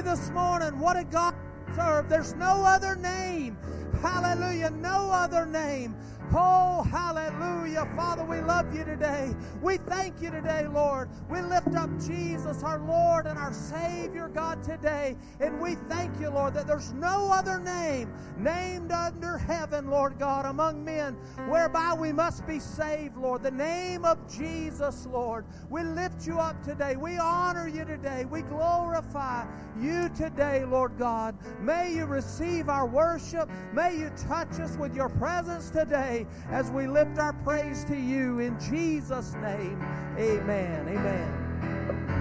this morning. What a God serve. There's no other name. Hallelujah. No other name. Oh, hallelujah. Father, we love you today. We thank you today, Lord. We lift up Jesus, our Lord and our Savior, God, today. And we thank you, Lord, that there's no other name named under heaven, Lord God, among men, whereby we must be saved, Lord. The name of Jesus, Lord. We lift you up today. We honor you today. We glorify you today, Lord God. May you receive our worship. May you touch us with your presence today as we lift our praise to you in Jesus' name. Amen. Amen.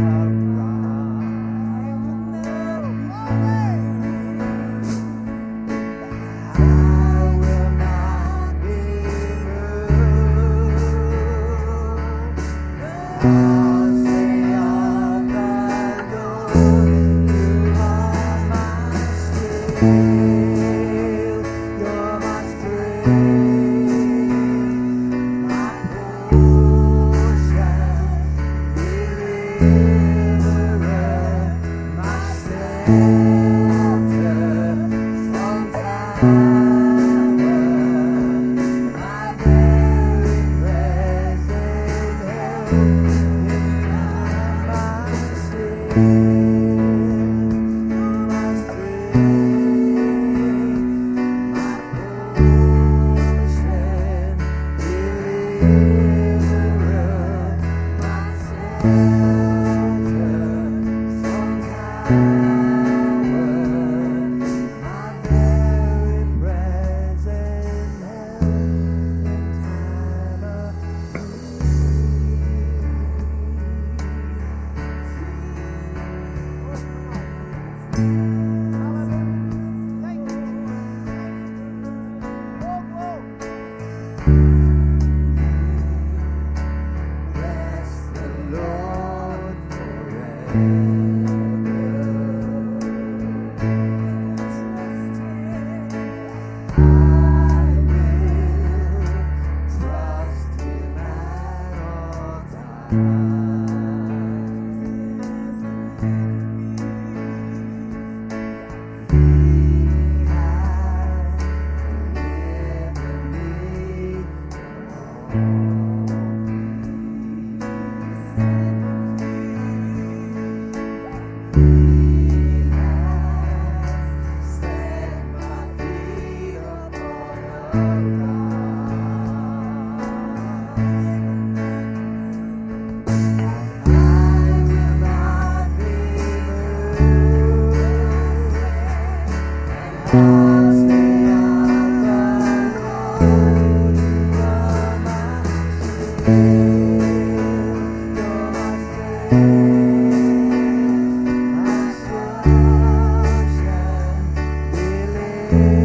out. You,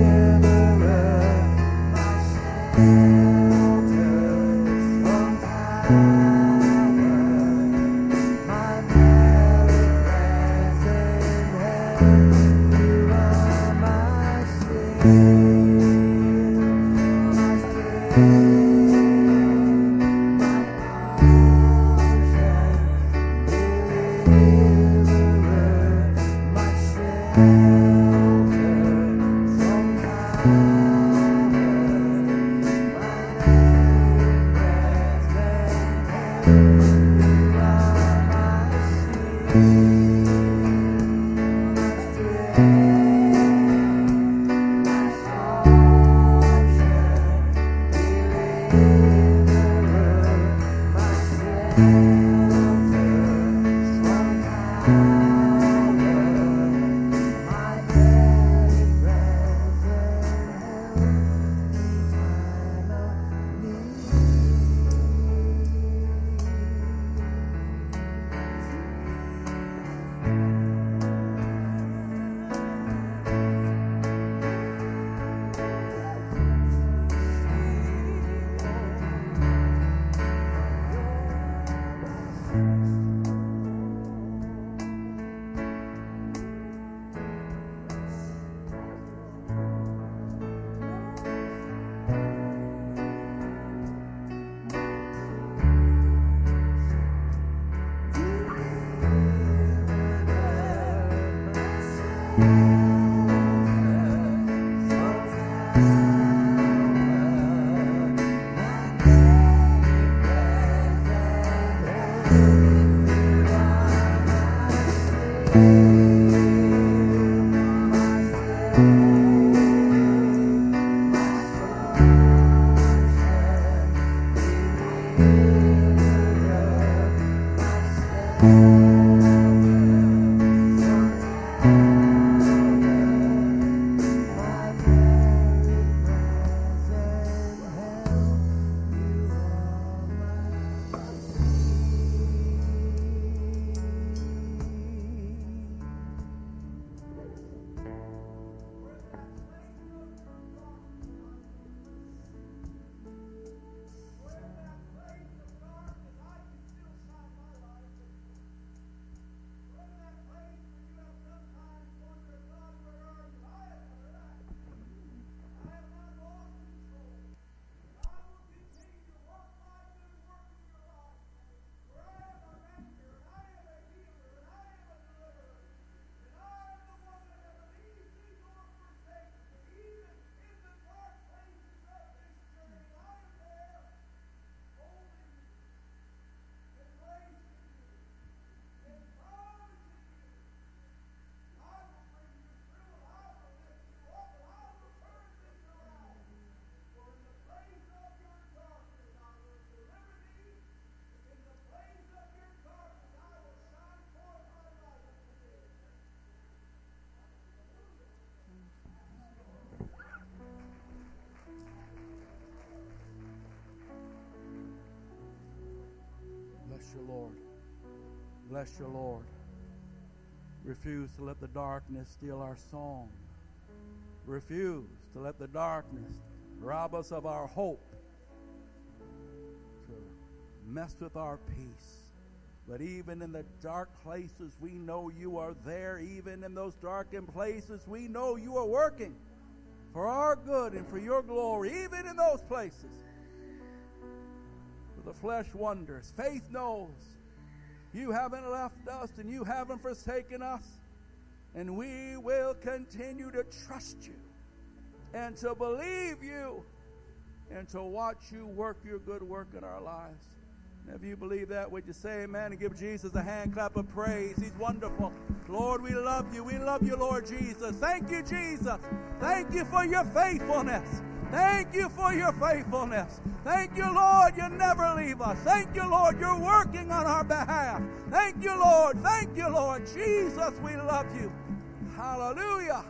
Bless you, Lord. Refuse to let the darkness steal our song. Refuse to let the darkness rob us of our hope, to mess with our peace. But even in the dark places, we know you are there. Even in those darkened places, we know you are working for our good and for your glory, even in those places the flesh wonders. Faith knows you haven't left us and you haven't forsaken us. And we will continue to trust you and to believe you and to watch you work your good work in our lives. And if you believe that, would you say amen and give Jesus a hand clap of praise? He's wonderful. Lord, we love you. We love you, Lord Jesus. Thank you, Jesus. Thank you for your faithfulness. Thank you for your faithfulness. Thank you, Lord, you never leave us. Thank you, Lord, you're working on our behalf. Thank you, Lord. Thank you, Lord. Jesus, we love you. Hallelujah.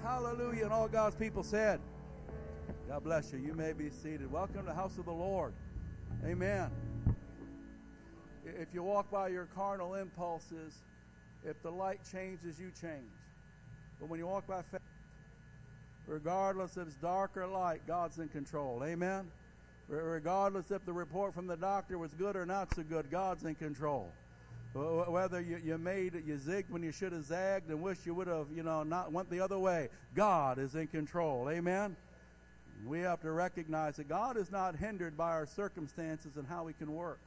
Hallelujah. And all God's people said, God bless you. You may be seated. Welcome to the house of the Lord. Amen. If you walk by your carnal impulses, if the light changes, you change. But when you walk by faith, regardless if it's dark or light, God's in control. Amen. Regardless if the report from the doctor was good or not so good, God's in control. Whether you, you made you zigged when you should have zagged and wish you would have, you know, not went the other way. God is in control. Amen. We have to recognize that God is not hindered by our circumstances and how we can work.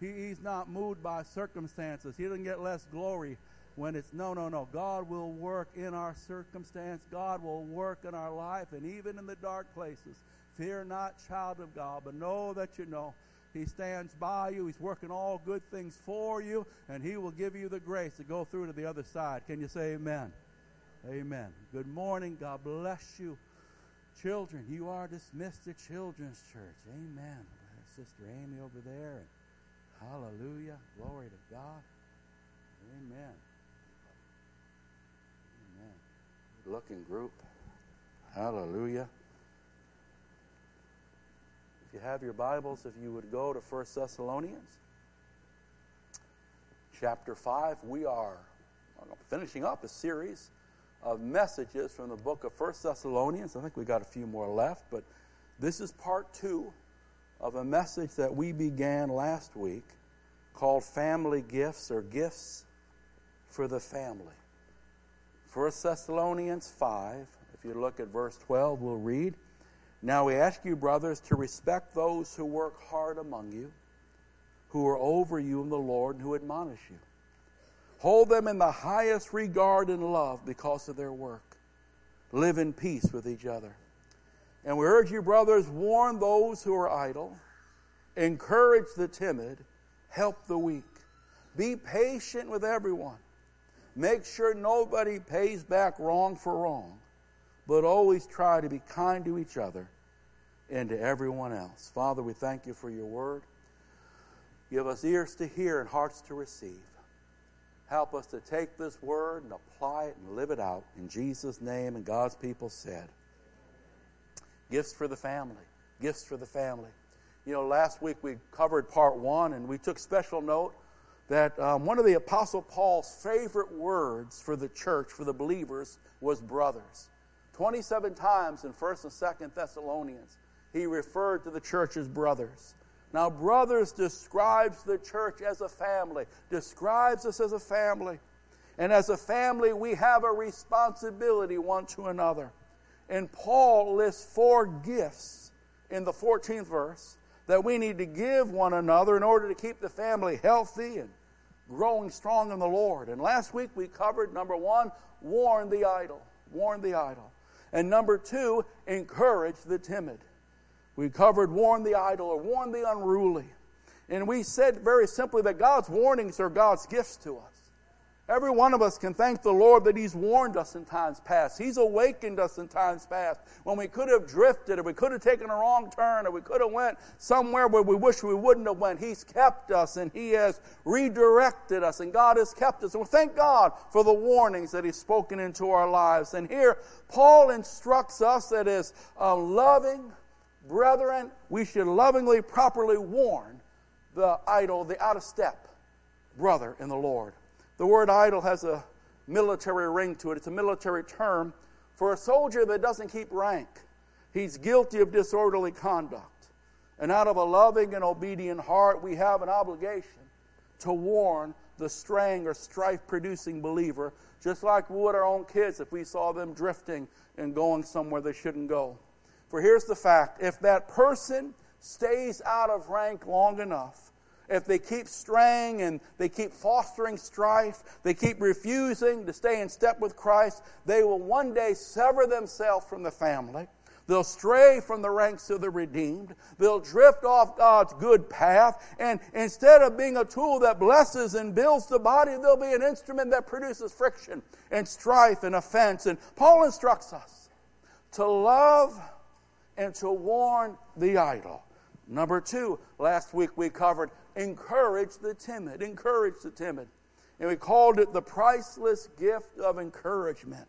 He, he's not moved by circumstances. He doesn't get less glory when it's no, no, no. God will work in our circumstance. God will work in our life and even in the dark places. Fear not, child of God, but know that you know He stands by you. He's working all good things for you, and He will give you the grace to go through to the other side. Can you say amen? Amen. Good morning. God bless you. Children, you are dismissed to Children's Church. Amen. Sister Amy over there. Hallelujah. Glory to God. Amen. Good looking group. Hallelujah. If you have your Bibles, if you would go to 1 Thessalonians chapter 5, we are finishing up a series of messages from the book of 1 Thessalonians. I think we got a few more left, but this is part two of a message that we began last week called Family Gifts or Gifts for the Family. 1 Thessalonians 5, if you look at verse 12, we'll read Now we ask you, brothers, to respect those who work hard among you, who are over you in the Lord, and who admonish you. Hold them in the highest regard and love because of their work. Live in peace with each other. And we urge you, brothers, warn those who are idle, encourage the timid, help the weak. Be patient with everyone. Make sure nobody pays back wrong for wrong, but always try to be kind to each other and to everyone else. Father, we thank you for your word. Give us ears to hear and hearts to receive. Help us to take this word and apply it and live it out. In Jesus' name, and God's people said. Gifts for the family. Gifts for the family. You know, last week we covered part one, and we took special note that um, one of the Apostle Paul's favorite words for the church, for the believers, was brothers. 27 times in 1st and 2nd Thessalonians, he referred to the church as brothers. Now, brothers describes the church as a family, describes us as a family. And as a family, we have a responsibility one to another. And Paul lists four gifts in the 14th verse that we need to give one another in order to keep the family healthy and growing strong in the Lord. And last week we covered number one, warn the idle. Warn the idle. And number two, encourage the timid. We covered warn the idle or warn the unruly. And we said very simply that God's warnings are God's gifts to us. Every one of us can thank the Lord that He's warned us in times past. He's awakened us in times past when we could have drifted or we could have taken a wrong turn or we could have went somewhere where we wish we wouldn't have went. He's kept us and He has redirected us and God has kept us. And we thank God for the warnings that He's spoken into our lives. And here, Paul instructs us that as uh, loving brethren, we should lovingly, properly warn the idle, the out of step brother in the Lord. The word idle has a military ring to it. It's a military term for a soldier that doesn't keep rank. He's guilty of disorderly conduct. And out of a loving and obedient heart, we have an obligation to warn the straying or strife producing believer, just like we would our own kids if we saw them drifting and going somewhere they shouldn't go. For here's the fact if that person stays out of rank long enough, if they keep straying and they keep fostering strife, they keep refusing to stay in step with Christ, they will one day sever themselves from the family. They'll stray from the ranks of the redeemed. They'll drift off God's good path. And instead of being a tool that blesses and builds the body, they'll be an instrument that produces friction and strife and offense. And Paul instructs us to love and to warn the idle. Number two, last week we covered encourage the timid. Encourage the timid. And we called it the priceless gift of encouragement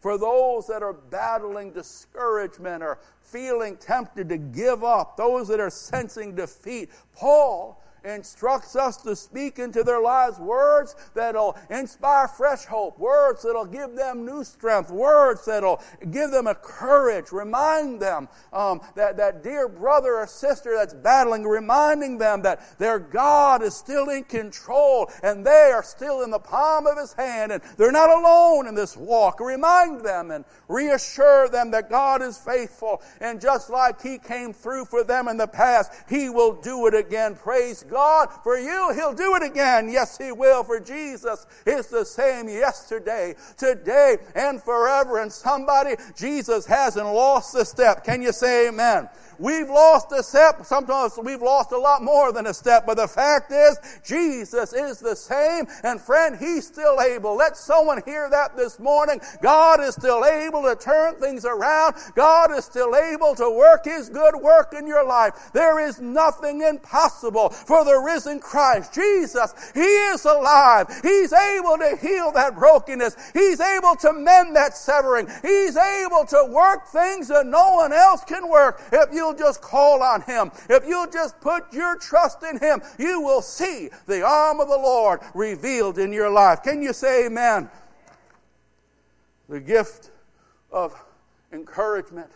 for those that are battling discouragement or feeling tempted to give up, those that are sensing defeat. Paul instructs us to speak into their lives words that'll inspire fresh hope, words that'll give them new strength, words that'll give them a courage, remind them um, that that dear brother or sister that's battling, reminding them that their God is still in control and they are still in the palm of His hand and they're not alone in this walk. Remind them and reassure them that God is faithful and just like He came through for them in the past, He will do it again. Praise God for you. He'll do it again. Yes, He will. For Jesus is the same yesterday, today, and forever. And somebody, Jesus hasn't lost a step. Can you say amen? We've lost a step. Sometimes we've lost a lot more than a step. But the fact is, Jesus is the same. And friend, He's still able. Let someone hear that this morning. God is still able to turn things around. God is still able to work His good work in your life. There is nothing impossible for the risen Christ. Jesus, He is alive. He's able to heal that brokenness. He's able to mend that severing. He's able to work things that no one else can work. If you you'll just call on Him, if you'll just put your trust in Him, you will see the arm of the Lord revealed in your life. Can you say amen? The gift of encouragement.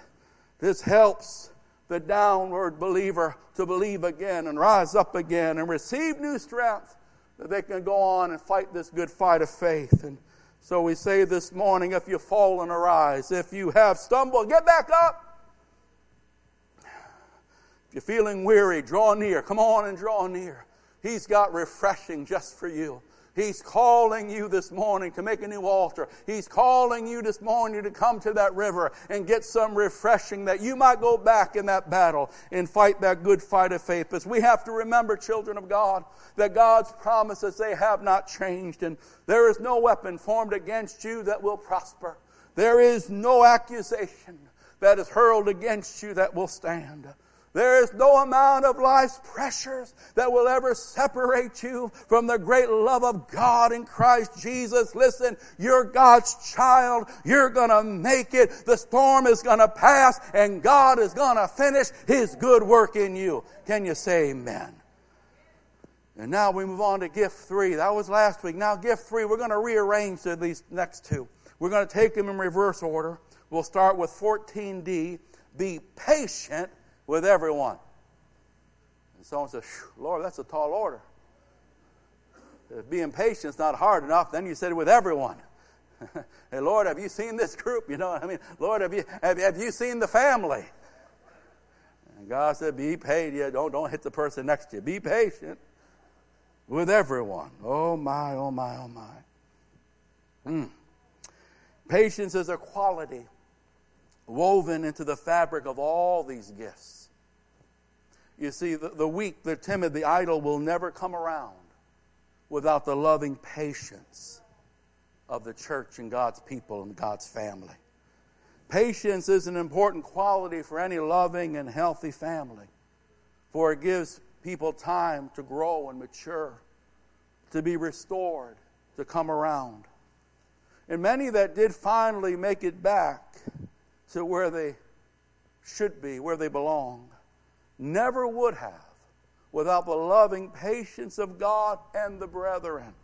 This helps the downward believer to believe again and rise up again and receive new strength that they can go on and fight this good fight of faith. And so we say this morning if you've fallen, arise. If you have stumbled, get back up you're feeling weary, draw near. Come on and draw near. He's got refreshing just for you. He's calling you this morning to make a new altar. He's calling you this morning to come to that river and get some refreshing that you might go back in that battle and fight that good fight of faith. We have to remember, children of God, that God's promises, they have not changed. And there is no weapon formed against you that will prosper. There is no accusation that is hurled against you that will stand. There is no amount of life's pressures that will ever separate you from the great love of God in Christ Jesus. Listen, you're God's child. You're gonna make it. The storm is gonna pass and God is gonna finish His good work in you. Can you say amen? And now we move on to gift three. That was last week. Now gift three, we're gonna rearrange these next two. We're gonna take them in reverse order. We'll start with 14D. Be patient with everyone. And someone says, Lord, that's a tall order. If being patient is not hard enough, then you said with everyone. hey, Lord, have you seen this group? You know what I mean? Lord, have you, have, have you seen the family? And God said, be patient. Yeah, don't, don't hit the person next to you. Be patient with everyone. Oh, my, oh, my, oh, my. Mm. Patience is a quality woven into the fabric of all these gifts. You see, the, the weak, the timid, the idle will never come around without the loving patience of the church and God's people and God's family. Patience is an important quality for any loving and healthy family, for it gives people time to grow and mature, to be restored, to come around. And many that did finally make it back to where they should be, where they belong. Never would have without the loving patience of God and the brethren.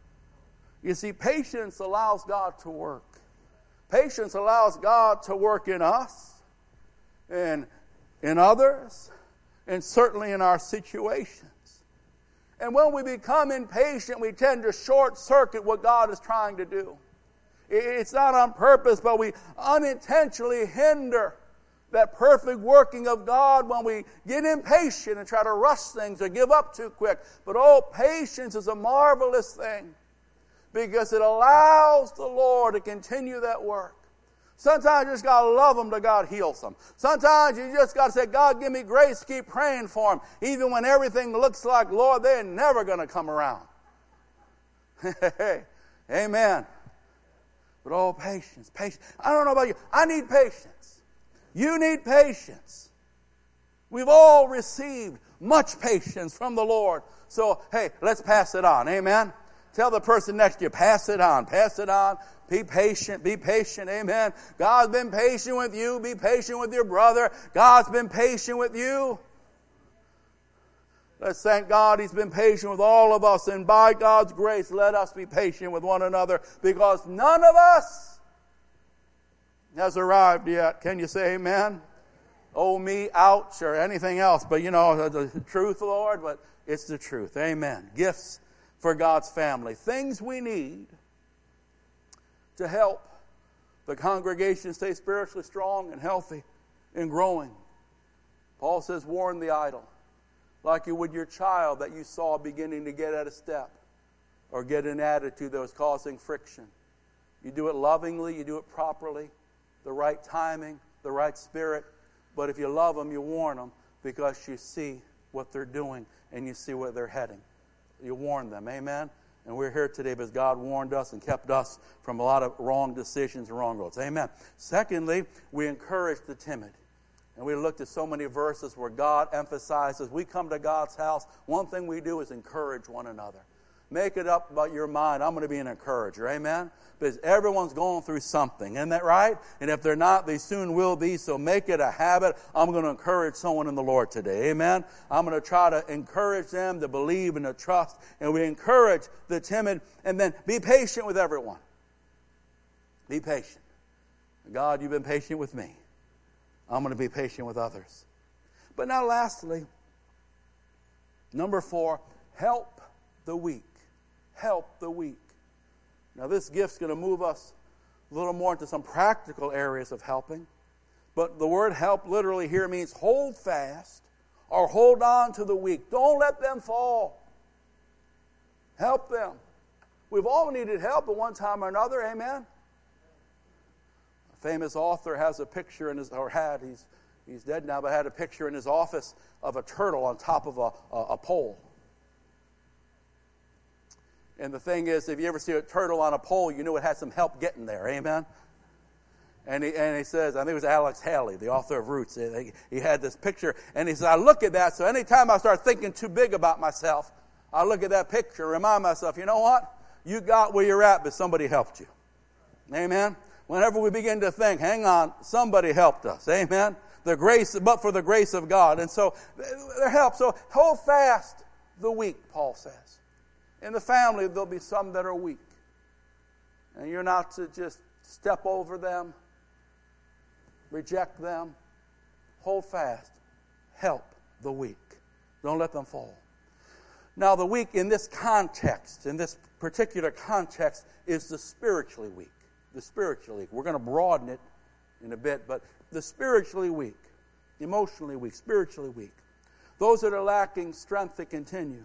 You see, patience allows God to work. Patience allows God to work in us and in others and certainly in our situations. And when we become impatient, we tend to short circuit what God is trying to do. It's not on purpose, but we unintentionally hinder that perfect working of God when we get impatient and try to rush things or give up too quick. But oh, patience is a marvelous thing because it allows the Lord to continue that work. Sometimes you just got to love them till God heals them. Sometimes you just got to say, God, give me grace, keep praying for them, even when everything looks like, Lord, they're never going to come around. Amen. But oh, patience, patience. I don't know about you. I need patience. You need patience. We've all received much patience from the Lord. So, hey, let's pass it on. Amen. Tell the person next to you, pass it on, pass it on. Be patient, be patient. Amen. God's been patient with you. Be patient with your brother. God's been patient with you. Let's thank God He's been patient with all of us. And by God's grace, let us be patient with one another because none of us has arrived yet. Can you say amen? Oh, me, ouch, or anything else. But you know, the truth, Lord, but it's the truth. Amen. Gifts for God's family. Things we need to help the congregation stay spiritually strong and healthy and growing. Paul says, warn the idle like you would your child that you saw beginning to get out of step or get an attitude that was causing friction. You do it lovingly, you do it properly, the right timing, the right spirit. But if you love them, you warn them because you see what they're doing and you see where they're heading. You warn them. Amen? And we're here today because God warned us and kept us from a lot of wrong decisions and wrong roads. Amen. Secondly, we encourage the timid. And we looked at so many verses where God emphasizes we come to God's house. One thing we do is encourage one another. Make it up about your mind. I'm going to be an encourager. Amen? Because everyone's going through something. Isn't that right? And if they're not, they soon will be. So make it a habit. I'm going to encourage someone in the Lord today. Amen? I'm going to try to encourage them to believe and to trust. And we encourage the timid. And then be patient with everyone. Be patient. God, you've been patient with me. I'm going to be patient with others. But now, lastly, number four, help the weak. Help the weak. Now, this gift's going to move us a little more into some practical areas of helping. But the word help literally here means hold fast or hold on to the weak. Don't let them fall. Help them. We've all needed help at one time or another, amen? Famous author has a picture in his, or had, he's, he's dead now, but had a picture in his office of a turtle on top of a, a, a pole. And the thing is, if you ever see a turtle on a pole, you know it had some help getting there. Amen? And he, and he says, I think it was Alex Haley, the author of Roots. Eh, he had this picture, and he said, I look at that, so anytime I start thinking too big about myself, I look at that picture remind myself, you know what? You got where you're at, but somebody helped you. Amen? Whenever we begin to think, hang on, somebody helped us. Amen. The grace, but for the grace of God. And so there help. So hold fast the weak, Paul says. In the family, there'll be some that are weak. And you're not to just step over them, reject them. Hold fast. Help the weak. Don't let them fall. Now, the weak in this context, in this particular context, is the spiritually weak the spiritually. We're going to broaden it in a bit, but the spiritually weak, emotionally weak, spiritually weak, those that are lacking strength to continue.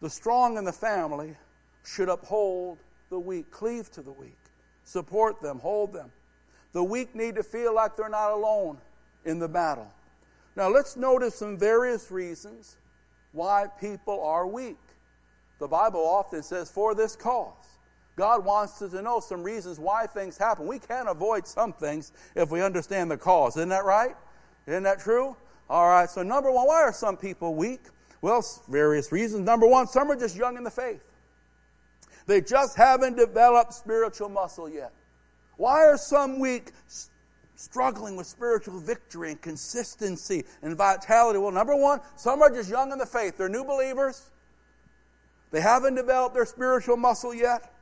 The strong in the family should uphold the weak, cleave to the weak, support them, hold them. The weak need to feel like they're not alone in the battle. Now, let's notice some various reasons why people are weak. The Bible often says, for this cause. God wants us to know some reasons why things happen. We can't avoid some things if we understand the cause. Isn't that right? Isn't that true? All right, so number one, why are some people weak? Well, various reasons. Number one, some are just young in the faith. They just haven't developed spiritual muscle yet. Why are some weak, struggling with spiritual victory and consistency and vitality? Well, number one, some are just young in the faith. They're new believers. They haven't developed their spiritual muscle yet.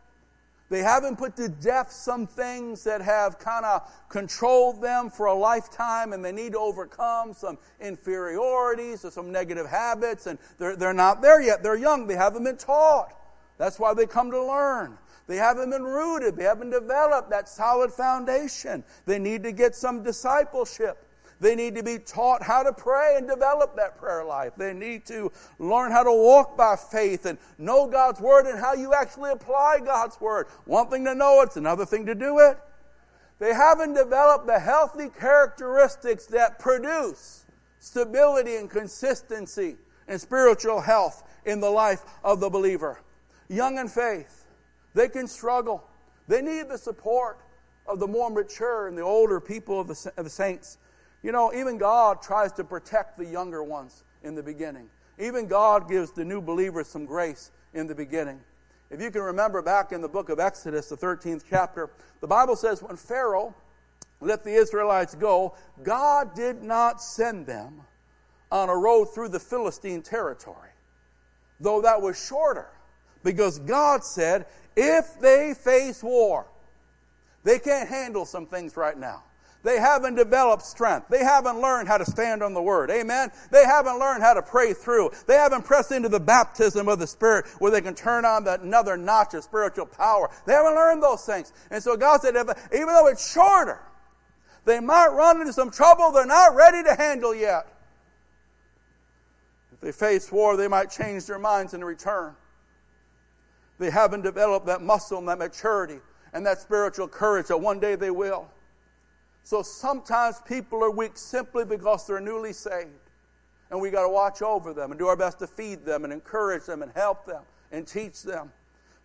They haven't put to death some things that have kind of controlled them for a lifetime and they need to overcome some inferiorities or some negative habits and they're, they're not there yet. They're young. They haven't been taught. That's why they come to learn. They haven't been rooted. They haven't developed that solid foundation. They need to get some discipleship. They need to be taught how to pray and develop that prayer life. They need to learn how to walk by faith and know God's Word and how you actually apply God's Word. One thing to know it's another thing to do it. They haven't developed the healthy characteristics that produce stability and consistency and spiritual health in the life of the believer. Young in faith, they can struggle. They need the support of the more mature and the older people of the, of the saints. You know, even God tries to protect the younger ones in the beginning. Even God gives the new believers some grace in the beginning. If you can remember back in the book of Exodus, the 13th chapter, the Bible says when Pharaoh let the Israelites go, God did not send them on a road through the Philistine territory, though that was shorter, because God said, if they face war, they can't handle some things right now. They haven't developed strength. They haven't learned how to stand on the Word. Amen. They haven't learned how to pray through. They haven't pressed into the baptism of the Spirit where they can turn on that another notch of spiritual power. They haven't learned those things. And so God said, even though it's shorter, they might run into some trouble they're not ready to handle yet. If they face war, they might change their minds and return. They haven't developed that muscle and that maturity and that spiritual courage that one day they will. So sometimes people are weak simply because they're newly saved. And we got to watch over them and do our best to feed them and encourage them and help them and teach them.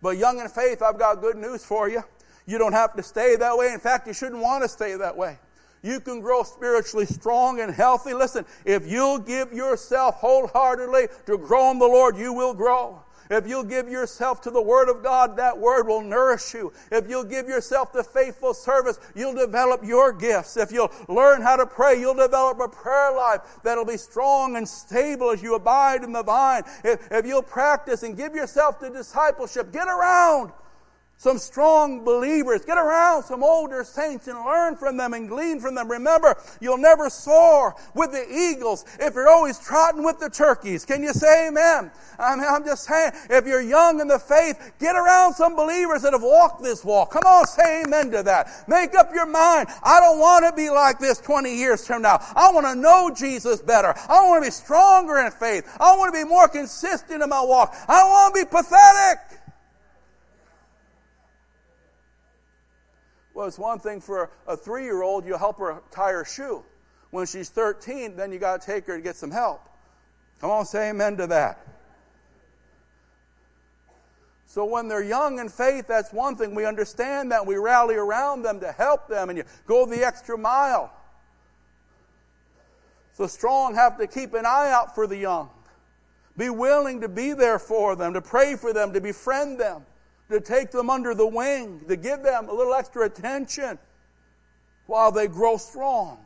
But young in faith, I've got good news for you. You don't have to stay that way. In fact, you shouldn't want to stay that way. You can grow spiritually strong and healthy. Listen, if you'll give yourself wholeheartedly to grow in the Lord, you will grow. If you'll give yourself to the Word of God, that Word will nourish you. If you'll give yourself to faithful service, you'll develop your gifts. If you'll learn how to pray, you'll develop a prayer life that'll be strong and stable as you abide in the vine. If, if you'll practice and give yourself to discipleship, get around some strong believers. Get around some older saints and learn from them and glean from them. Remember, you'll never soar with the eagles if you're always trotting with the turkeys. Can you say amen? I mean, I'm just saying, if you're young in the faith, get around some believers that have walked this walk. Come on, say amen to that. Make up your mind. I don't want to be like this 20 years from now. I want to know Jesus better. I want to be stronger in faith. I want to be more consistent in my walk. I don't want to be pathetic. Well, it's one thing for a three year old, you help her tie her shoe. When she's 13, then you got to take her to get some help. Come on, say amen to that. So when they're young in faith, that's one thing. We understand that. We rally around them to help them, and you go the extra mile. So strong have to keep an eye out for the young. Be willing to be there for them, to pray for them, to befriend them to take them under the wing, to give them a little extra attention while they grow strong.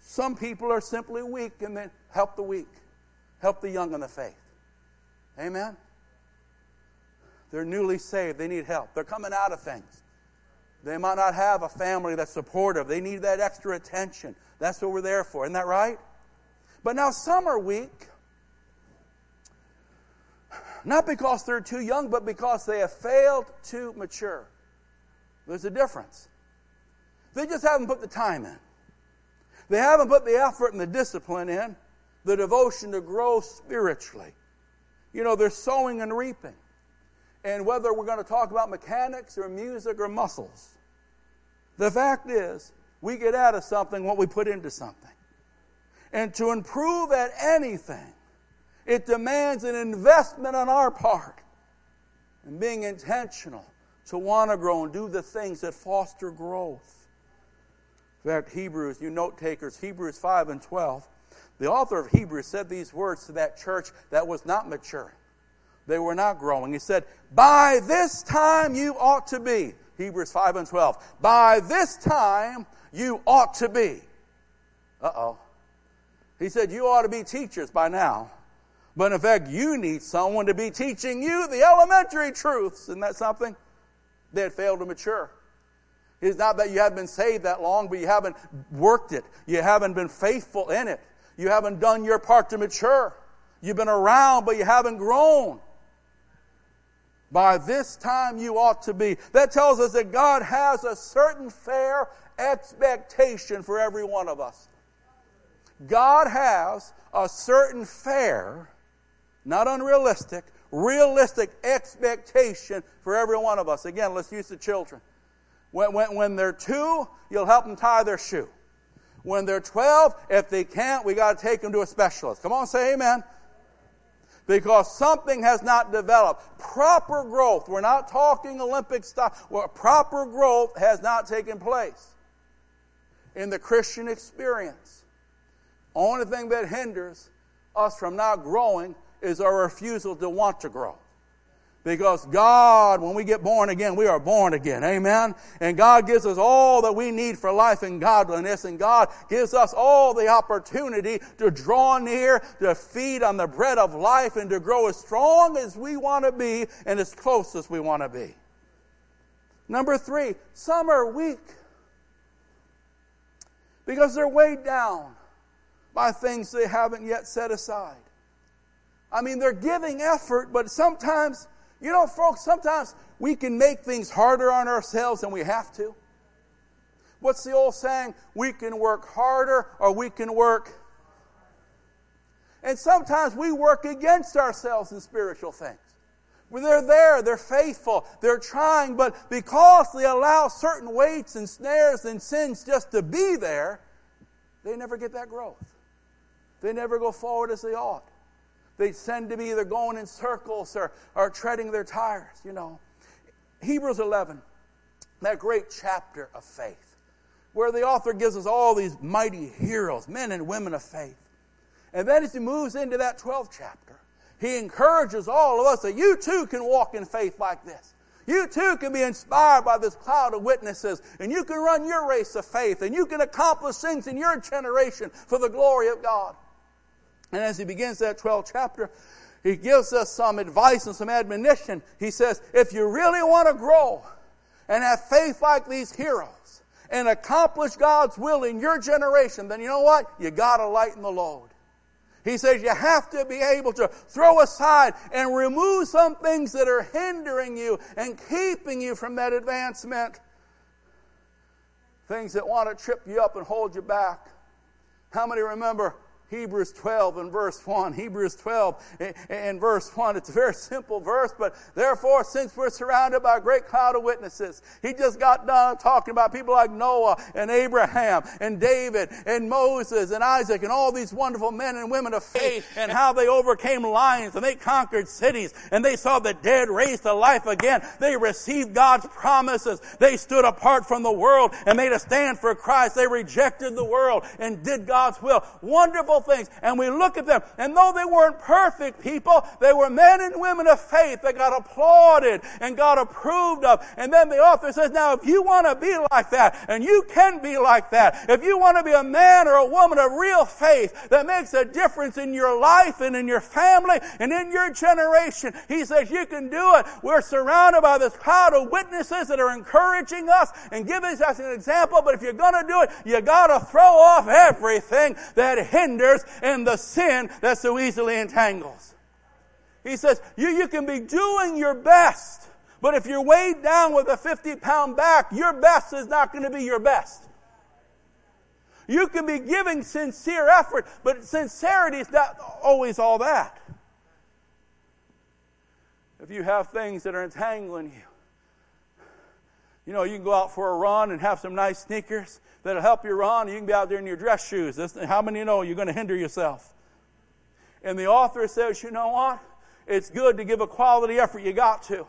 Some people are simply weak and then help the weak, help the young in the faith. Amen? They're newly saved. They need help. They're coming out of things. They might not have a family that's supportive. They need that extra attention. That's what we're there for. Isn't that right? But now some are weak not because they're too young, but because they have failed to mature. There's a difference. They just haven't put the time in. They haven't put the effort and the discipline in, the devotion to grow spiritually. You know, they're sowing and reaping. And whether we're going to talk about mechanics or music or muscles, the fact is, we get out of something what we put into something. And to improve at anything, it demands an investment on our part and being intentional to want to grow and do the things that foster growth. In fact, Hebrews, you note takers, Hebrews 5 and 12, the author of Hebrews said these words to that church that was not mature. They were not growing. He said, By this time you ought to be. Hebrews 5 and 12. By this time you ought to be. Uh oh. He said, You ought to be teachers by now. But in fact, you need someone to be teaching you the elementary truths. Isn't that something? They had failed to mature. It's not that you haven't been saved that long, but you haven't worked it. You haven't been faithful in it. You haven't done your part to mature. You've been around, but you haven't grown. By this time you ought to be. That tells us that God has a certain fair expectation for every one of us. God has a certain fair not unrealistic, realistic expectation for every one of us. Again, let's use the children. When, when, when they're two, you'll help them tie their shoe. When they're 12, if they can't, we got to take them to a specialist. Come on, say amen. Because something has not developed. Proper growth. We're not talking Olympic stuff. Well, proper growth has not taken place in the Christian experience. Only thing that hinders us from not growing is our refusal to want to grow. Because God, when we get born again, we are born again. Amen. And God gives us all that we need for life and godliness. And God gives us all the opportunity to draw near, to feed on the bread of life, and to grow as strong as we want to be and as close as we want to be. Number three, some are weak because they're weighed down by things they haven't yet set aside. I mean, they're giving effort, but sometimes you know, folks, sometimes we can make things harder on ourselves than we have to. What's the old saying? We can work harder or we can work. And sometimes we work against ourselves in spiritual things. When they're there, they're faithful, they're trying, but because they allow certain weights and snares and sins just to be there, they never get that growth. They never go forward as they ought they tend to be either going in circles or, or treading their tires, you know. Hebrews 11, that great chapter of faith, where the author gives us all these mighty heroes, men and women of faith. And then as he moves into that 12th chapter, he encourages all of us that you too can walk in faith like this. You too can be inspired by this cloud of witnesses, and you can run your race of faith, and you can accomplish things in your generation for the glory of God. And as he begins that 12th chapter, he gives us some advice and some admonition. He says, if you really want to grow and have faith like these heroes and accomplish God's will in your generation, then you know what? You got to lighten the load. He says you have to be able to throw aside and remove some things that are hindering you and keeping you from that advancement. Things that want to trip you up and hold you back. How many remember Hebrews 12 and verse 1. Hebrews 12 and verse 1. It's a very simple verse, but therefore, since we're surrounded by a great cloud of witnesses, he just got done talking about people like Noah and Abraham and David and Moses and Isaac and all these wonderful men and women of faith and how they overcame lions and they conquered cities and they saw the dead raised to life again. They received God's promises. They stood apart from the world and made a stand for Christ. They rejected the world and did God's will. Wonderful things. And we look at them, and though they weren't perfect people, they were men and women of faith that got applauded and got approved of. And then the author says, now if you want to be like that, and you can be like that, if you want to be a man or a woman of real faith that makes a difference in your life and in your family and in your generation, he says you can do it. We're surrounded by this cloud of witnesses that are encouraging us and giving us an example, but if you're going to do it, you got to throw off everything that hinders and the sin that so easily entangles. He says, you, you can be doing your best, but if you're weighed down with a 50 pound back, your best is not going to be your best. You can be giving sincere effort, but sincerity is not always all that. If you have things that are entangling you, you know, you can go out for a run and have some nice sneakers, that'll help you run. You can be out there in your dress shoes. How many know you're going to hinder yourself? And the author says, you know what? It's good to give a quality effort. You got to.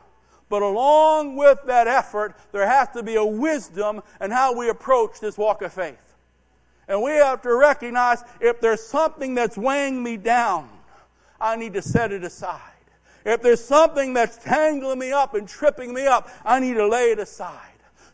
But along with that effort, there has to be a wisdom in how we approach this walk of faith. And we have to recognize if there's something that's weighing me down, I need to set it aside. If there's something that's tangling me up and tripping me up, I need to lay it aside.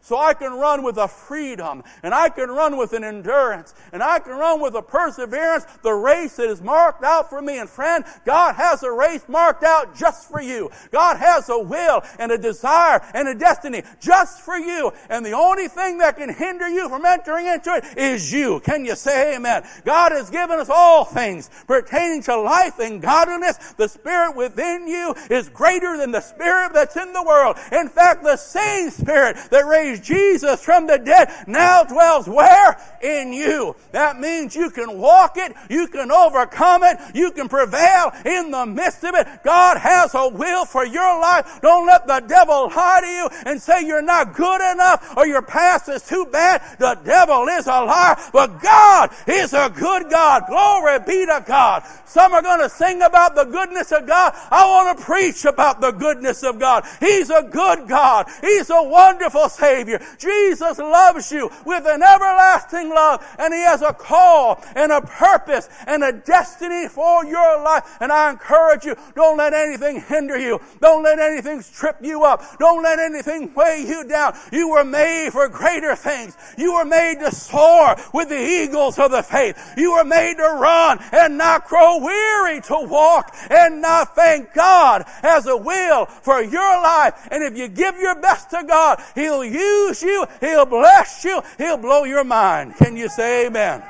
So I can run with a freedom and I can run with an endurance and I can run with a perseverance the race that is marked out for me. And friend, God has a race marked out just for you. God has a will and a desire and a destiny just for you. And the only thing that can hinder you from entering into it is you. Can you say amen? God has given us all things pertaining to life and godliness. The spirit within you is greater than the spirit that's in the world. In fact, the same spirit that raised raised Jesus from the dead now dwells where? In you. That means you can walk it, you can overcome it, you can prevail in the midst of it. God has a will for your life. Don't let the devil lie to you and say you're not good enough or your past is too bad. The devil is a liar, but God is a good God. Glory be to God. Some are going to sing about the goodness of God. I want to preach about the goodness of God. He's a good God. He's a wonderful Savior. Jesus loves you with an everlasting love, and He has a call and a purpose and a destiny for your life. And I encourage you, don't let anything hinder you. Don't let anything trip you up. Don't let anything weigh you down. You were made for greater things. You were made to soar with the eagles of the faith. You were made to run and not grow weary, to walk and not faint. God has a will for your life. And if you give your best to God, He'll use you. He'll bless you. He'll blow your mind. Can you say amen?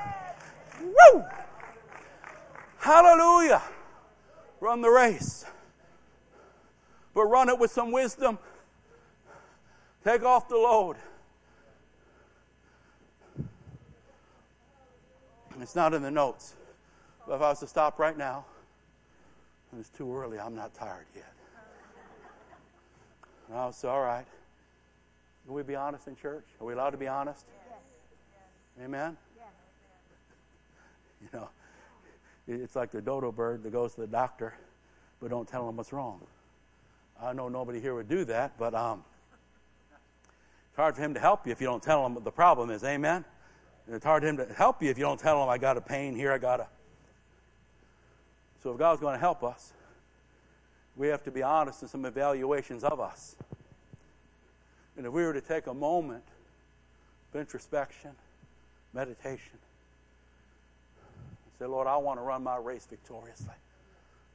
Woo! Hallelujah. Run the race. But run it with some wisdom. Take off the load. It's not in the notes. But if I was to stop right now, and it's too early, I'm not tired yet. No, it's all right. Can we be honest in church? Are we allowed to be honest? Yes. Amen? Yes. You know, it's like the dodo bird that goes to the doctor, but don't tell him what's wrong. I know nobody here would do that, but um, it's hard for him to help you if you don't tell him what the problem is. Amen? it's hard for him to help you if you don't tell him, I got a pain here, I got a. So if God's going to help us, we have to be honest in some evaluations of us. And if we were to take a moment of introspection, meditation, say, Lord, I want to run my race victoriously.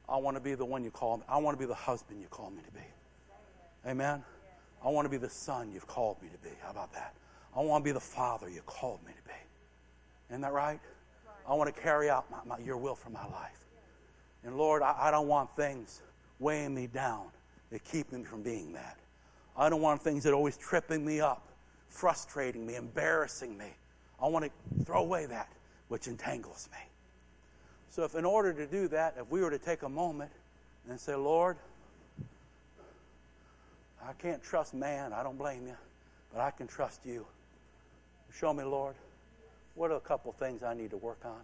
I want to be the one you call me. I want to be the husband you call me to be. Amen. I want to be the son you've called me to be. How about that? I want to be the father you called me to be. Isn't that right? I want to carry out my, my, your will for my life. And Lord, I, I don't want things weighing me down that keep me from being that. I don't want things that are always tripping me up, frustrating me, embarrassing me. I want to throw away that which entangles me. So, if in order to do that, if we were to take a moment and say, Lord, I can't trust man, I don't blame you, but I can trust you. Show me, Lord, what are a couple things I need to work on?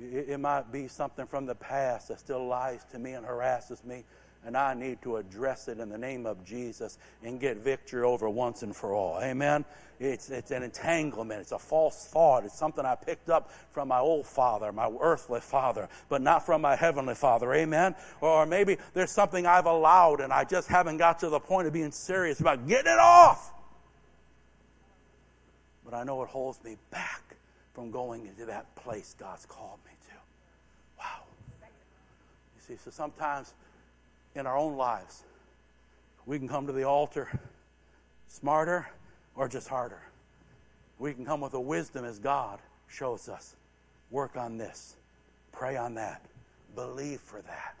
It might be something from the past that still lies to me and harasses me, and I need to address it in the name of Jesus and get victory over once and for all. Amen. It's, it's an entanglement. It's a false thought. It's something I picked up from my old father, my earthly father, but not from my heavenly father. Amen. Or maybe there's something I've allowed and I just haven't got to the point of being serious about getting it off. But I know it holds me back from going into that place God's called me to. Wow. You see, so sometimes in our own lives, we can come to the altar smarter or just harder. We can come with a wisdom as God shows us. Work on this, pray on that, believe for that.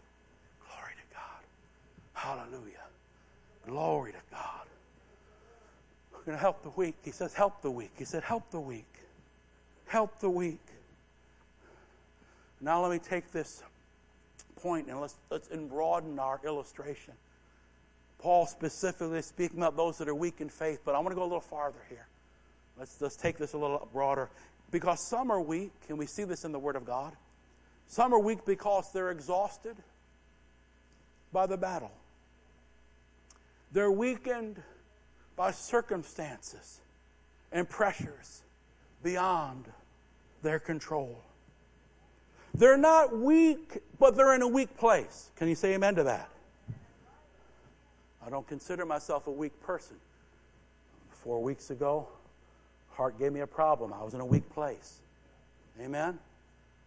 Glory to God. Hallelujah. Glory to God. We're going to help the weak. He says, help the weak. He said, help the weak help the weak. Now let me take this point and let's, let's broaden our illustration. Paul specifically is speaking about those that are weak in faith, but I want to go a little farther here. Let's, let's take this a little broader. Because some are weak, and we see this in the Word of God. Some are weak because they're exhausted by the battle. They're weakened by circumstances and pressures beyond their control. They're not weak, but they're in a weak place. Can you say amen to that? I don't consider myself a weak person. Four weeks ago, heart gave me a problem. I was in a weak place. Amen?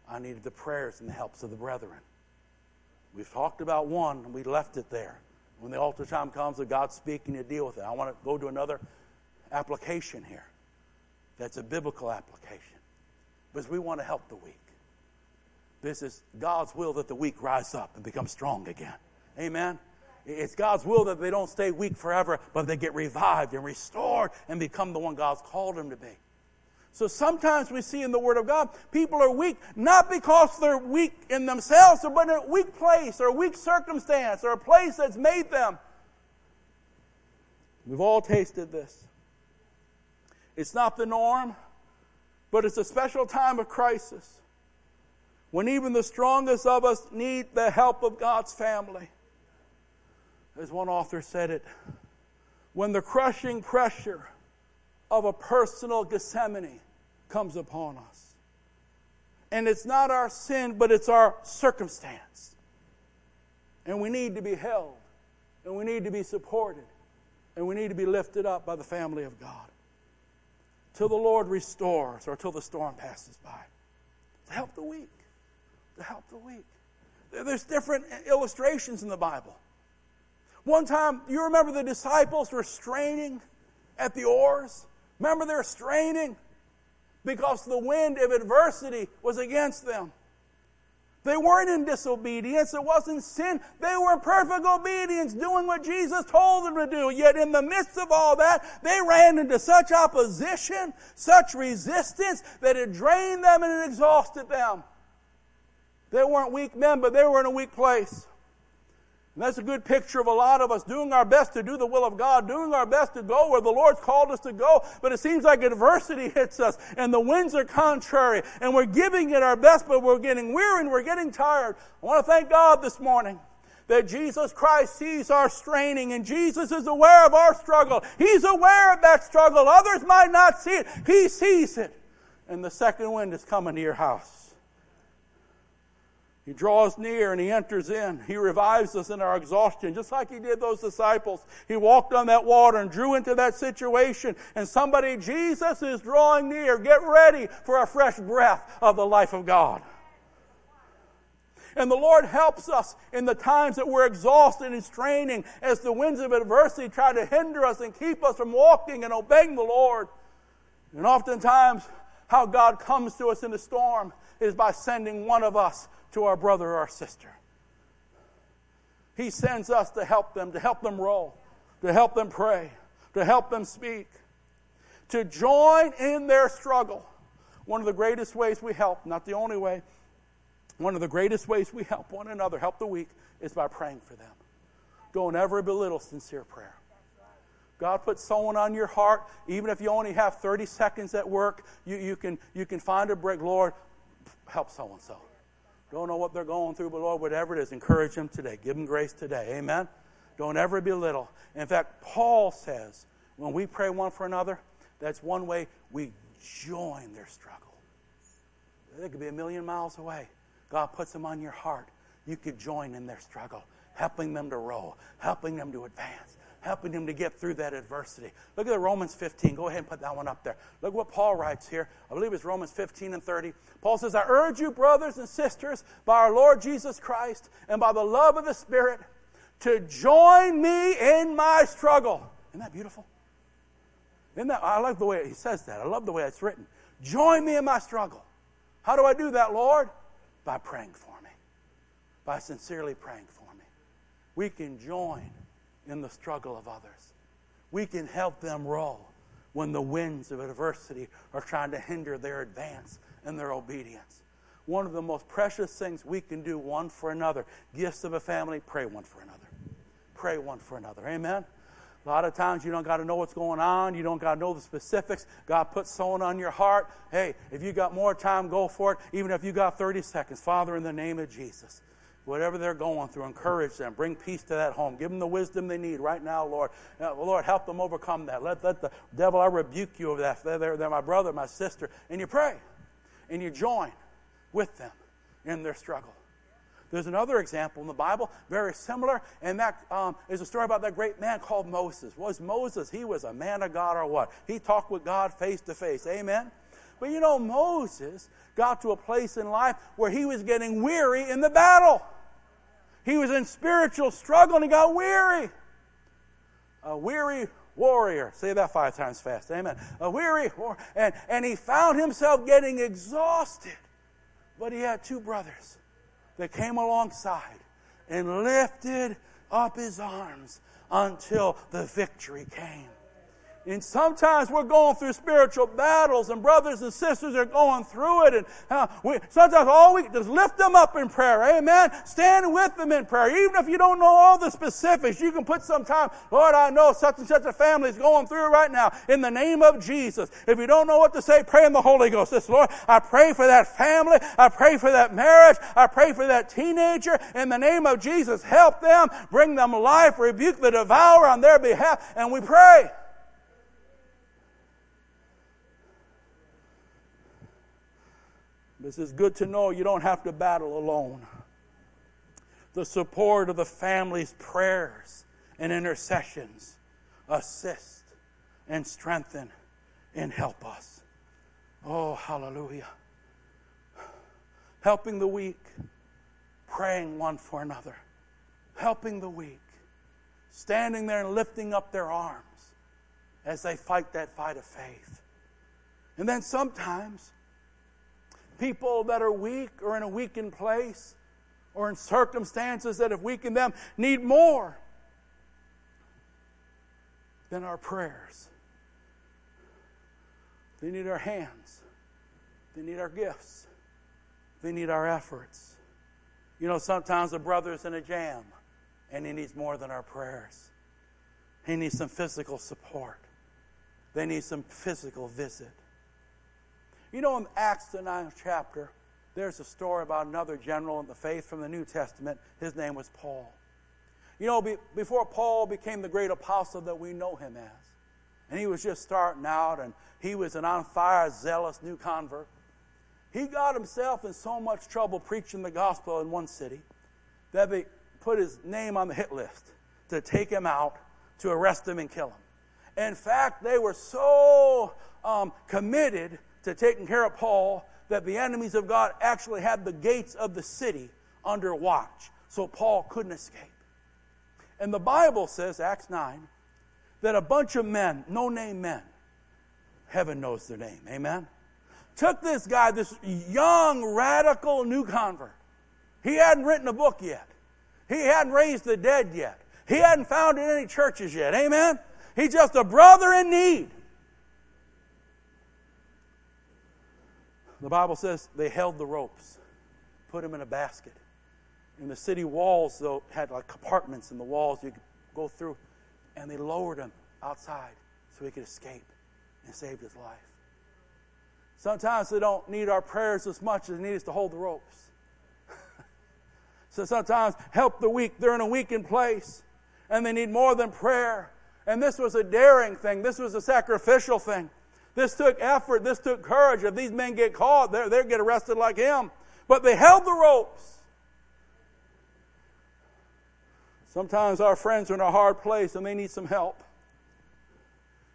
I needed the prayers and the helps of the brethren. We've talked about one, and we left it there. When the altar time comes and God's speaking, to deal with it. I want to go to another application here. That's a biblical application because we want to help the weak. This is God's will that the weak rise up and become strong again. Amen. It's God's will that they don't stay weak forever, but they get revived and restored and become the one God's called them to be. So sometimes we see in the Word of God, people are weak not because they're weak in themselves, but in a weak place or a weak circumstance or a place that's made them. We've all tasted this. It's not the norm, but it's a special time of crisis when even the strongest of us need the help of God's family. As one author said it, when the crushing pressure of a personal Gethsemane comes upon us. And it's not our sin, but it's our circumstance. And we need to be held, and we need to be supported, and we need to be lifted up by the family of God till the Lord restores or till the storm passes by. Help the weak. To help the weak. There's different illustrations in the Bible. One time, you remember the disciples were straining at the oars? Remember they're straining because the wind of adversity was against them. They weren't in disobedience. It wasn't sin. They were perfect obedience, doing what Jesus told them to do. Yet in the midst of all that, they ran into such opposition, such resistance, that it drained them and it exhausted them. They weren't weak men, but they were in a weak place. And that's a good picture of a lot of us doing our best to do the will of God, doing our best to go where the Lord's called us to go, but it seems like adversity hits us and the winds are contrary and we're giving it our best, but we're getting weary and we're getting tired. I want to thank God this morning that Jesus Christ sees our straining and Jesus is aware of our struggle. He's aware of that struggle. Others might not see it. He sees it. And the second wind is coming to your house. He draws near and he enters in. He revives us in our exhaustion, just like he did those disciples. He walked on that water and drew into that situation. And somebody, Jesus is drawing near. Get ready for a fresh breath of the life of God. And the Lord helps us in the times that we're exhausted and straining as the winds of adversity try to hinder us and keep us from walking and obeying the Lord. And oftentimes, how God comes to us in the storm is by sending one of us to our brother or our sister. He sends us to help them, to help them roll, to help them pray, to help them speak, to join in their struggle. One of the greatest ways we help, not the only way, one of the greatest ways we help one another, help the weak, is by praying for them. Don't ever belittle sincere prayer. God put someone on your heart, even if you only have 30 seconds at work, you, you, can, you can find a break. Lord, help so and so. Don't know what they're going through, but Lord, whatever it is, encourage them today. Give them grace today. Amen? Don't ever belittle. In fact, Paul says when we pray one for another, that's one way we join their struggle. They could be a million miles away. God puts them on your heart. You could join in their struggle, helping them to roll, helping them to advance, helping him to get through that adversity. Look at Romans 15. Go ahead and put that one up there. Look what Paul writes here. I believe it's Romans 15 and 30. Paul says, I urge you, brothers and sisters, by our Lord Jesus Christ and by the love of the Spirit, to join me in my struggle. Isn't that beautiful? Isn't that, I like the way he says that. I love the way it's written. Join me in my struggle. How do I do that, Lord? By praying for me, by sincerely praying for me. We can join in the struggle of others. We can help them roll when the winds of adversity are trying to hinder their advance and their obedience. One of the most precious things we can do one for another, gifts of a family, pray one for another. Pray one for another. Amen? A lot of times you don't got to know what's going on. You don't got to know the specifics. God puts someone on your heart. Hey, if you got more time, go for it. Even if you got 30 seconds. Father, in the name of Jesus, whatever they're going through, encourage them. Bring peace to that home. Give them the wisdom they need right now, Lord. Uh, Lord, help them overcome that. Let, let the devil, I rebuke you of that. They're, they're, they're my brother, my sister. And you pray and you join with them in their struggle. There's another example in the Bible, very similar, and that um, is a story about that great man called Moses. Was Moses, he was a man of God or what? He talked with God face to face. Amen? But you know, Moses got to a place in life where he was getting weary in the battle. He was in spiritual struggle and he got weary. A weary warrior. Say that five times fast. Amen. A weary warrior. And, and he found himself getting exhausted. But he had two brothers that came alongside and lifted up his arms until the victory came. And sometimes we're going through spiritual battles, and brothers and sisters are going through it. And uh, we, sometimes all we just lift them up in prayer. Amen. Stand with them in prayer. Even if you don't know all the specifics, you can put some time. Lord, I know such and such a family is going through right now. In the name of Jesus. If you don't know what to say, pray in the Holy Ghost. This Lord, I pray for that family. I pray for that marriage. I pray for that teenager. In the name of Jesus, help them, bring them life, rebuke the devourer on their behalf, and we pray. This is good to know you don't have to battle alone. The support of the family's prayers and intercessions assist and strengthen and help us. Oh, hallelujah. Helping the weak, praying one for another. Helping the weak, standing there and lifting up their arms as they fight that fight of faith. And then sometimes people that are weak or in a weakened place or in circumstances that have weakened them need more than our prayers. They need our hands. They need our gifts. They need our efforts. You know, sometimes a brother's in a jam and he needs more than our prayers. He needs some physical support. They need some physical visit. You know, in Acts, the ninth chapter, there's a story about another general in the faith from the New Testament. His name was Paul. You know, be, before Paul became the great apostle that we know him as, and he was just starting out, and he was an on fire, zealous new convert, he got himself in so much trouble preaching the gospel in one city that they put his name on the hit list to take him out, to arrest him, and kill him. In fact, they were so um, committed to taking care of Paul that the enemies of God actually had the gates of the city under watch, so Paul couldn't escape. And the Bible says, Acts 9, that a bunch of men, no name men, heaven knows their name, amen, took this guy, this young, radical new convert. He hadn't written a book yet, he hadn't raised the dead yet, he hadn't founded any churches yet, amen. He's just a brother in need. The Bible says they held the ropes, put them in a basket. And the city walls, though, had like compartments in the walls you could go through. And they lowered him outside so he could escape and saved his life. Sometimes they don't need our prayers as much as they need us to hold the ropes. so sometimes help the weak. They're in a weakened place and they need more than prayer. And this was a daring thing, this was a sacrificial thing. This took effort. This took courage. If these men get caught, they're, they'll get arrested like him. But they held the ropes. Sometimes our friends are in a hard place and they need some help.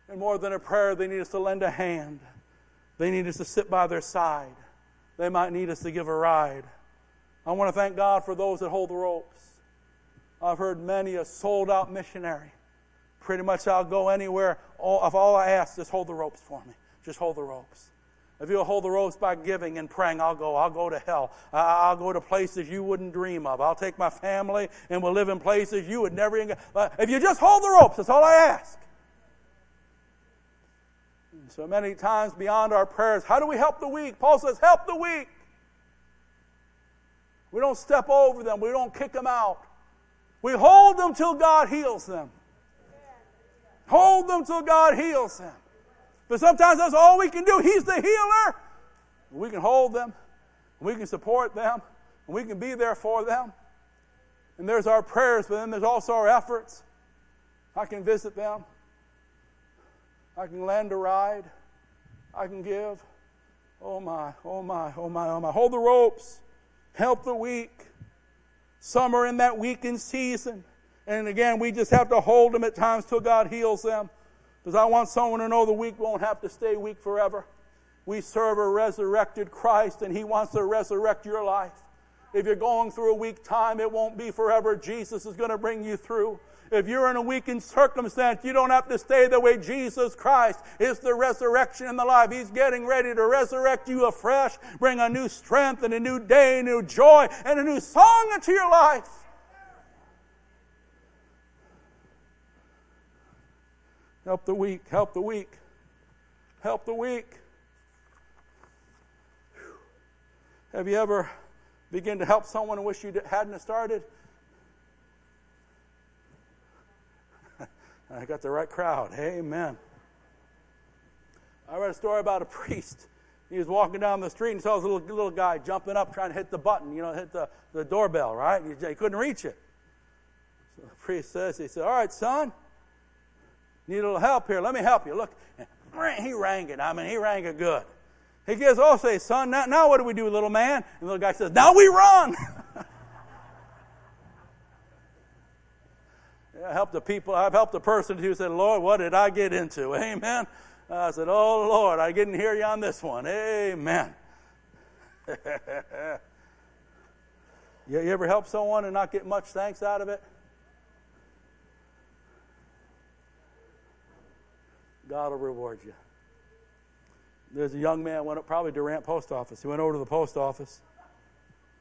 And more than a prayer, they need us to lend a hand. They need us to sit by their side. They might need us to give a ride. I want to thank God for those that hold the ropes. I've heard many a sold out missionary Pretty much I'll go anywhere. All, if all I ask, just hold the ropes for me. Just hold the ropes. If you'll hold the ropes by giving and praying, I'll go. I'll go to hell. I'll go to places you wouldn't dream of. I'll take my family and we'll live in places you would never even. Uh, if you just hold the ropes, that's all I ask. So many times beyond our prayers, how do we help the weak? Paul says, help the weak. We don't step over them. We don't kick them out. We hold them till God heals them. Hold them till God heals them. But sometimes that's all we can do. He's the healer. We can hold them, we can support them, we can be there for them. And there's our prayers, but then there's also our efforts. I can visit them. I can lend a ride. I can give. Oh my, oh my, oh my, oh my. Hold the ropes. Help the weak. Some are in that weakened season. And again, we just have to hold them at times till God heals them. Because I want someone to know the weak won't have to stay weak forever. We serve a resurrected Christ, and He wants to resurrect your life. If you're going through a weak time, it won't be forever. Jesus is going to bring you through. If you're in a weakened circumstance, you don't have to stay the way Jesus Christ is the resurrection and the life. He's getting ready to resurrect you afresh, bring a new strength and a new day, new, joy, and a new song into your life. Help the weak. Help the weak. Help the weak. Have you ever begun to help someone and wish you hadn't started? I got the right crowd. Amen. I read a story about a priest. He was walking down the street and saw this little, little guy jumping up trying to hit the button, you know, hit the, the doorbell, right? He, he couldn't reach it. So the priest says, he said, All right, son, need a little help here. Let me help you. Look, he rang it. I mean, he rang it good. He gives, oh, say, son, now, now what do we do, little man? And the little guy says, now we run. I helped the people, I've helped a person who said, Lord, what did I get into? Amen. I said, Oh, Lord, I didn't hear you on this one. Amen. you ever help someone and not get much thanks out of it? God will reward you. There's a young man went up, probably Durant Post Office. He went over to the post office.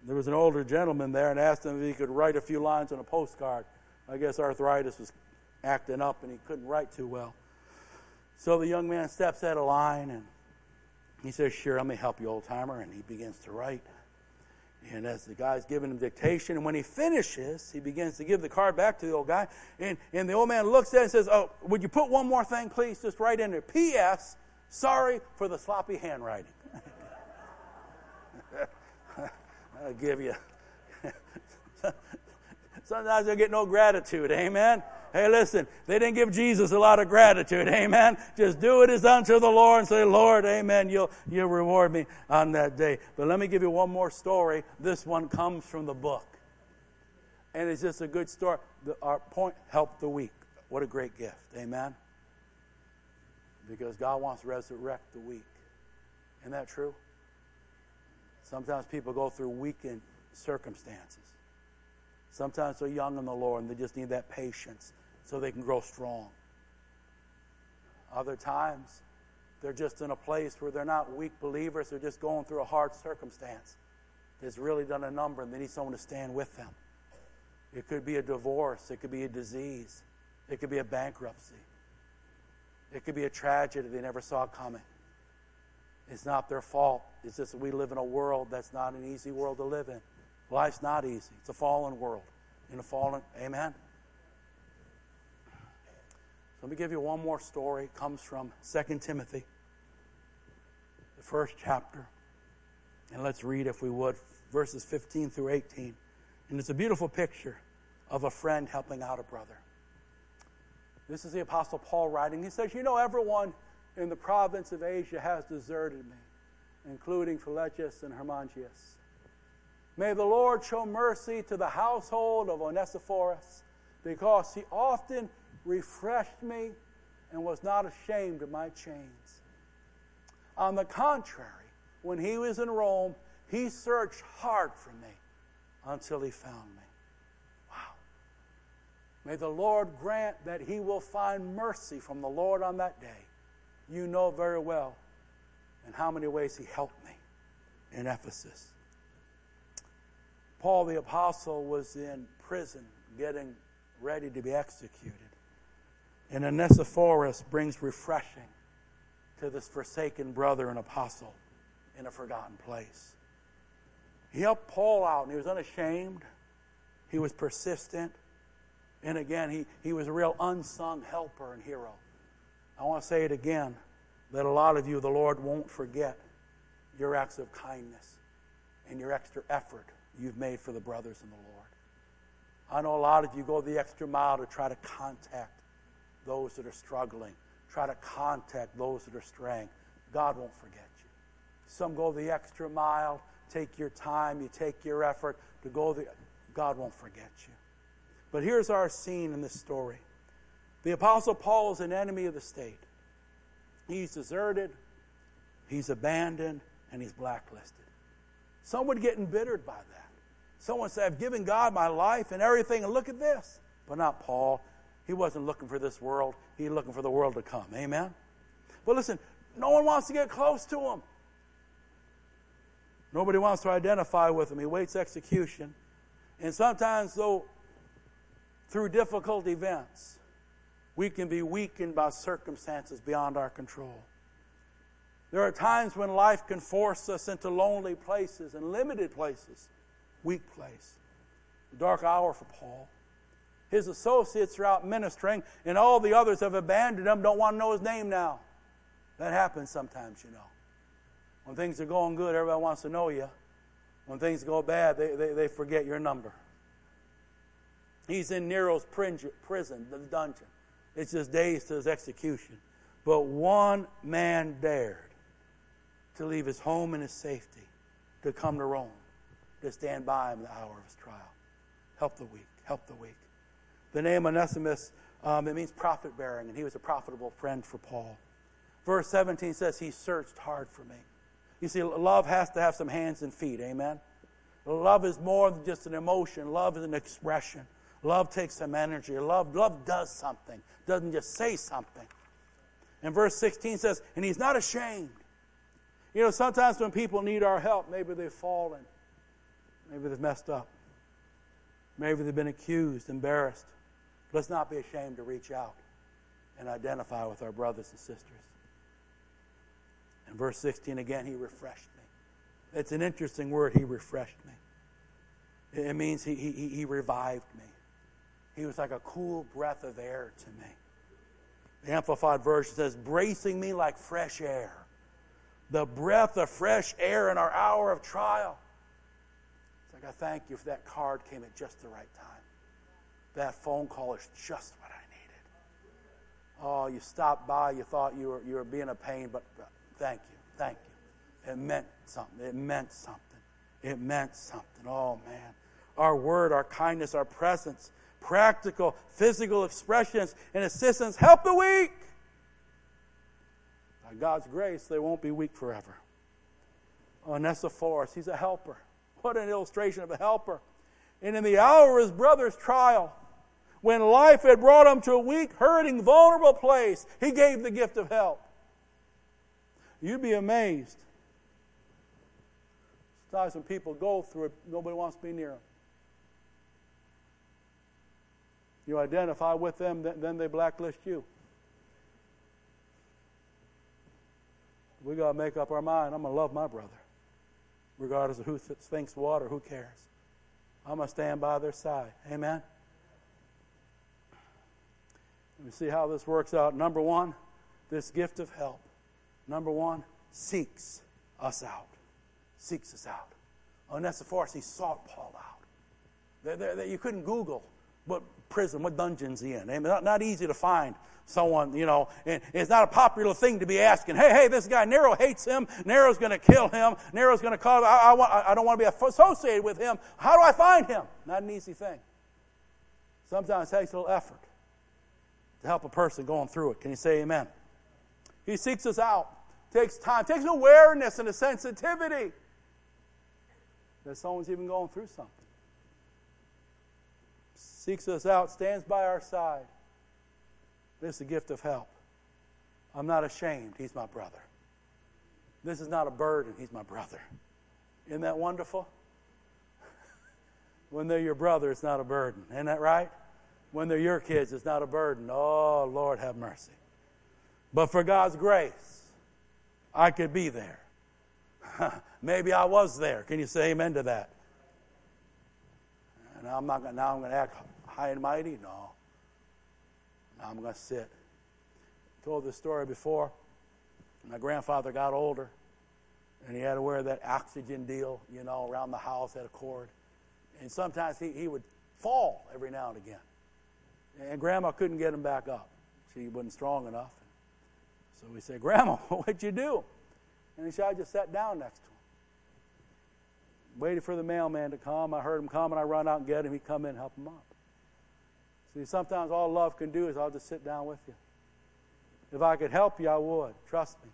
There was an older gentleman there and asked him if he could write a few lines on a postcard. I guess arthritis was acting up and he couldn't write too well. So the young man steps out of line and he says, Sure, let me help you, old timer. And he begins to write. And as the guy's giving him dictation, and when he finishes, he begins to give the card back to the old guy. And, and the old man looks at it and says, Oh, would you put one more thing, please? Just write in there. P.S. Sorry for the sloppy handwriting. I'll give you. Sometimes they get no gratitude. Amen. Hey, listen, they didn't give Jesus a lot of gratitude. Amen. Just do it as unto the Lord and say, Lord, amen. You'll, you'll reward me on that day. But let me give you one more story. This one comes from the book. And it's just a good story. The, our point, help the weak. What a great gift. Amen. Because God wants to resurrect the weak. Isn't that true? Sometimes people go through weakened circumstances. Sometimes they're young in the Lord and they just need that patience so they can grow strong. Other times, they're just in a place where they're not weak believers, they're just going through a hard circumstance that's really done a number and they need someone to stand with them. It could be a divorce, it could be a disease, it could be a bankruptcy, it could be a tragedy they never saw coming. It's not their fault. It's just we live in a world that's not an easy world to live in. Life's not easy. It's a fallen world. In a fallen, amen? Let me give you one more story. It comes from 2 Timothy, the first chapter. And let's read, if we would, verses 15 through 18. And it's a beautiful picture of a friend helping out a brother. This is the Apostle Paul writing. He says, You know, everyone in the province of Asia has deserted me, including Phygelus and Hermogenes. May the Lord show mercy to the household of Onesiphorus, because he often refreshed me and was not ashamed of my chains. On the contrary, when he was in Rome, he searched hard for me until he found me. Wow. May the Lord grant that he will find mercy from the Lord on that day. You know very well in how many ways he helped me in Ephesus. Paul the Apostle was in prison getting ready to be executed. And Onesiphorus brings refreshing to this forsaken brother and apostle in a forgotten place. He helped Paul out, and he was unashamed. He was persistent. And again, he, he was a real unsung helper and hero. I want to say it again that a lot of you, the Lord won't forget your acts of kindness and your extra effort you've made for the brothers in the Lord. I know a lot of you go the extra mile to try to contact those that are struggling, try to contact those that are straying. God won't forget you. Some go the extra mile, take your time, you take your effort to go the God won't forget you. But here's our scene in this story. The apostle Paul is an enemy of the state. He's deserted, he's abandoned, and he's blacklisted. Some would get embittered by that. Someone said, I've given God my life and everything, and look at this. But not Paul. He wasn't looking for this world, he looking for the world to come. Amen? But listen, no one wants to get close to him. Nobody wants to identify with him. He waits execution. And sometimes, though, through difficult events, We can be weakened by circumstances beyond our control. There are times when life can force us into lonely places and limited places, weak place. Dark hour for Paul. His associates are out ministering, and all the others have abandoned him, don't want to know his name now. That happens sometimes, you know. When things are going good, everybody wants to know you. When things go bad, they, they, they forget your number. He's in Nero's prison, the dungeon. It's just days to his execution. But one man dared to leave his home and his safety to come to Rome, to stand by him in the hour of his trial. Help the weak, help the weak. The name Onesimus, um, it means profit bearing, and he was a profitable friend for Paul. Verse 17 says, He searched hard for me. You see, love has to have some hands and feet, amen? Love is more than just an emotion, love is an expression. Love takes some energy. Love, love does something, doesn't just say something. And verse 16 says, And he's not ashamed. You know, sometimes when people need our help, maybe they've fallen, maybe they've messed up, maybe they've been accused, embarrassed. Let's not be ashamed to reach out and identify with our brothers and sisters. In verse 16 again, he refreshed me. It's an interesting word, he refreshed me. It means he, he, he revived me. He was like a cool breath of air to me. The Amplified Version says, bracing me like fresh air the breath of fresh air in our hour of trial. It's like, I thank you for that card came at just the right time. That phone call is just what I needed. Oh, you stopped by, you thought you were, you were being a pain, but thank you, thank you. It meant something. It meant something. It meant something. Oh, man. Our word, our kindness, our presence, practical, physical expressions, and assistance help the weak. By God's grace, they won't be weak forever. Onesiphorus, he's a helper. What an illustration of a helper. And in the hour of his brother's trial, when life had brought him to a weak, hurting, vulnerable place, he gave the gift of help. You'd be amazed. Sometimes when people go through it, nobody wants to be near them. You identify with them, then they blacklist you. We got to make up our mind. I'm going to love my brother. Regardless of who thinks what or who cares. I'm going to stand by their side. Amen? Let me see how this works out. Number one, this gift of help. Number one, seeks us out. Seeks us out. Onesiphorus, he sought Paul out. They're, they're, you couldn't Google what prison, what dungeon's he in. Not, not easy to find someone, you know, and it's not a popular thing to be asking, hey, hey, this guy, Nero hates him. Nero's going to kill him. Nero's going to call I, I, want, I don't want to be associated with him. How do I find him? Not an easy thing. Sometimes it takes a little effort to help a person going through it. Can you say amen? He seeks us out. Takes time. Takes awareness and a sensitivity that someone's even going through something. Seeks us out, stands by our side. This is a gift of help. I'm not ashamed. He's my brother. This is not a burden. He's my brother. Isn't that wonderful? when they're your brother, it's not a burden. Isn't that right? When they're your kids, it's not a burden. Oh, Lord, have mercy. But for God's grace, I could be there. Maybe I was there. Can you say amen to that? And I'm not going. now I'm going to act high and mighty. No. Now I'm going to sit. I told this story before. My grandfather got older, and he had to wear that oxygen deal, you know, around the house at a cord. And sometimes he, he would fall every now and again. And Grandma couldn't get him back up. She wasn't strong enough. So we said, Grandma, what'd you do? And he said, I just sat down next to him. Waited for the mailman to come. I heard him come, and I run out and get him. He'd come in and help him up. See, sometimes all love can do is I'll just sit down with you. If I could help you, I would. Trust me.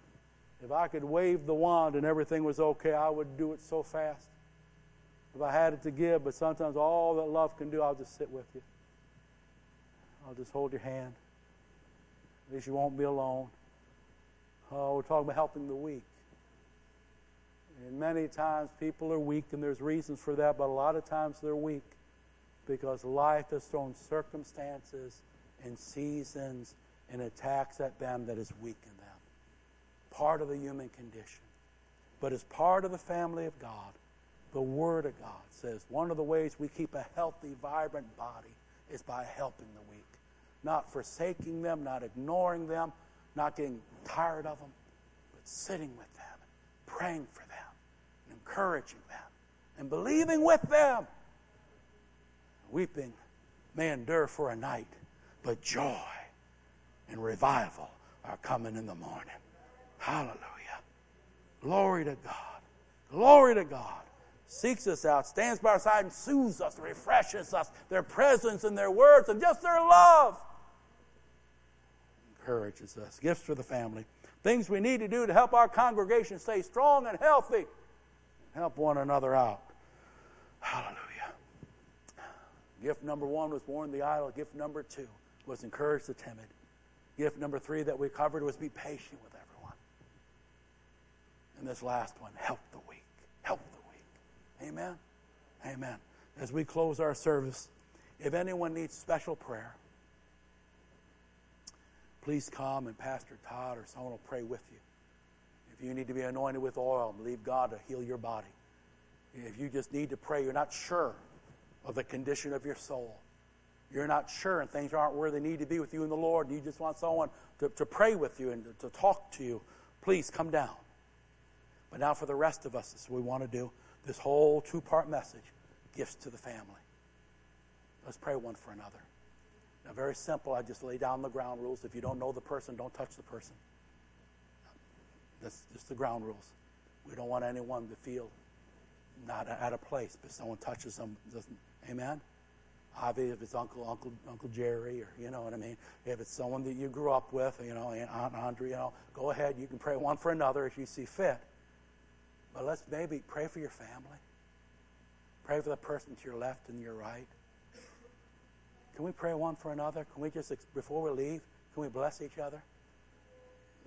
If I could wave the wand and everything was okay, I would do it so fast. If I had it to give, but sometimes all that love can do, I'll just sit with you. I'll just hold your hand. At least you won't be alone. Oh, we're talking about helping the weak. And many times people are weak, and there's reasons for that, but a lot of times they're weak because life has thrown circumstances and seasons and attacks at them that is weak in them. Part of the human condition. But as part of the family of God, the Word of God says one of the ways we keep a healthy, vibrant body is by helping the weak. Not forsaking them, not ignoring them, not getting tired of them, but sitting with them, praying for them, and encouraging them, and believing with them. Weeping may endure for a night, but joy and revival are coming in the morning. Hallelujah. Glory to God. Glory to God. Seeks us out, stands by our side, and soothes us, refreshes us. Their presence and their words and just their love encourages us. Gifts for the family. Things we need to do to help our congregation stay strong and healthy. Help one another out. Hallelujah. Gift number one was warn the idle. Gift number two was encourage the timid. Gift number three that we covered was be patient with everyone. And this last one, help the weak. Help the weak. Amen. Amen. As we close our service, if anyone needs special prayer, please come and Pastor Todd or someone will pray with you. If you need to be anointed with oil, believe God to heal your body. If you just need to pray, you're not sure of the condition of your soul. You're not sure and things aren't where they need to be with you in the Lord, and you just want someone to, to pray with you and to, to talk to you, please come down. But now, for the rest of us, this is what we want to do this whole two part message gifts to the family. Let's pray one for another. Now, very simple. I just lay down the ground rules. If you don't know the person, don't touch the person. That's just the ground rules. We don't want anyone to feel not at a place, but someone touches them. Doesn't, amen? Obviously, if it's Uncle Uncle Uncle Jerry, or you know what I mean. If it's someone that you grew up with, you know, Aunt Andrea, you know, go ahead. You can pray one for another if you see fit. But let's maybe pray for your family. Pray for the person to your left and your right. Can we pray one for another? Can we just, before we leave, can we bless each other?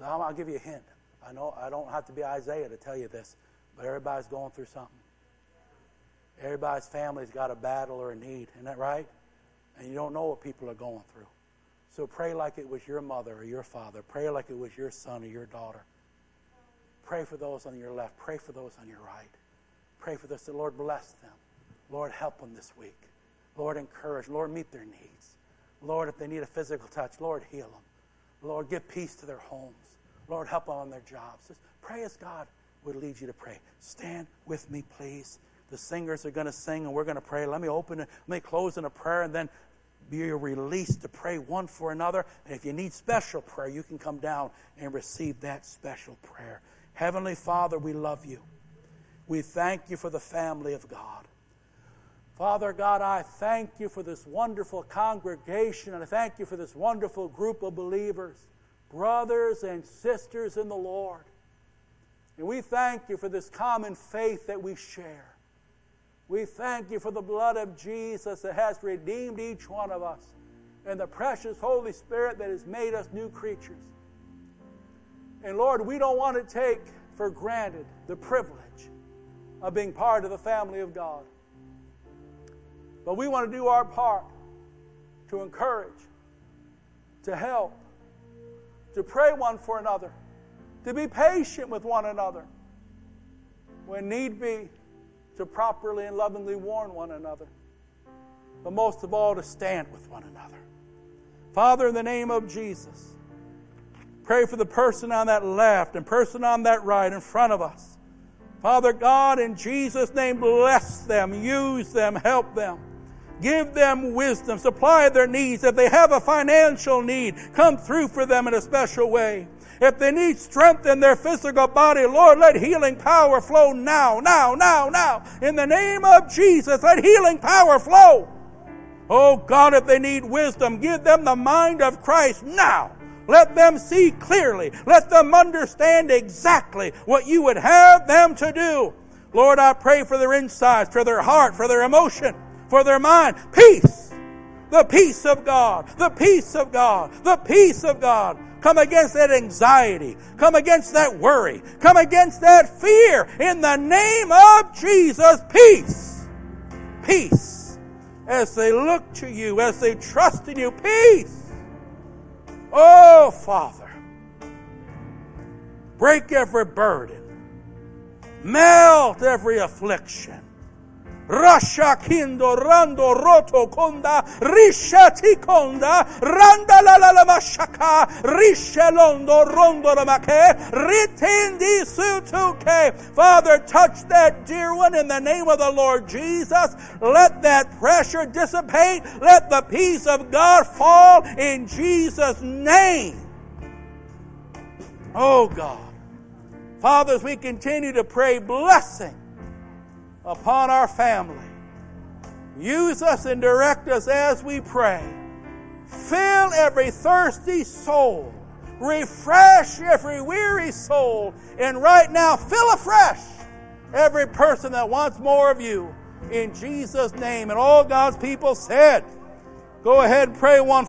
Now, I'll give you a hint. I know I don't have to be Isaiah to tell you this, but everybody's going through something. Everybody's family's got a battle or a need. Isn't that right? And you don't know what people are going through. So pray like it was your mother or your father. Pray like it was your son or your daughter. Pray for those on your left. Pray for those on your right. Pray for this. The Lord bless them. Lord, help them this week. Lord, encourage. Lord, meet their needs. Lord, if they need a physical touch, Lord, heal them. Lord, give peace to their homes. Lord, help them on their jobs. Just pray as God would lead you to pray. Stand with me, please. The singers are going to sing and we're going to pray. Let me open it. Let me close in a prayer and then be released to pray one for another. And if you need special prayer, you can come down and receive that special prayer. Heavenly Father, we love you. We thank you for the family of God. Father God, I thank you for this wonderful congregation and I thank you for this wonderful group of believers, brothers and sisters in the Lord. And we thank you for this common faith that we share. We thank you for the blood of Jesus that has redeemed each one of us and the precious Holy Spirit that has made us new creatures. And Lord, we don't want to take for granted the privilege of being part of the family of God. But we want to do our part to encourage, to help, to pray one for another, to be patient with one another. When need be, to properly and lovingly warn one another. But most of all, to stand with one another. Father, in the name of Jesus, pray for the person on that left and person on that right in front of us. Father God, in Jesus' name, bless them, use them, help them. Give them wisdom. Supply their needs. If they have a financial need, come through for them in a special way. If they need strength in their physical body, Lord, let healing power flow now, now, now, now. In the name of Jesus, let healing power flow. Oh God, if they need wisdom, give them the mind of Christ now. Let them see clearly. Let them understand exactly what you would have them to do. Lord, I pray for their insides, for their heart, for their emotion for their mind. Peace. The peace of God. The peace of God. The peace of God. Come against that anxiety. Come against that worry. Come against that fear. In the name of Jesus, peace. Peace. As they look to you, as they trust in you, peace. Oh, Father, break every burden, melt every affliction. Rasha kindo rando roto konda risha tikonda randa la la la mashaka rishelondo rondo la make ritindi sutuke. Father, touch that dear one in the name of the Lord Jesus. Let that pressure dissipate. Let the peace of God fall in Jesus' name. Oh God. Father, as we continue to pray blessing upon our family. Use us and direct us as we pray. Fill every thirsty soul. Refresh every weary soul. And right now, fill afresh every person that wants more of you. In Jesus' name. And all God's people said, go ahead and pray one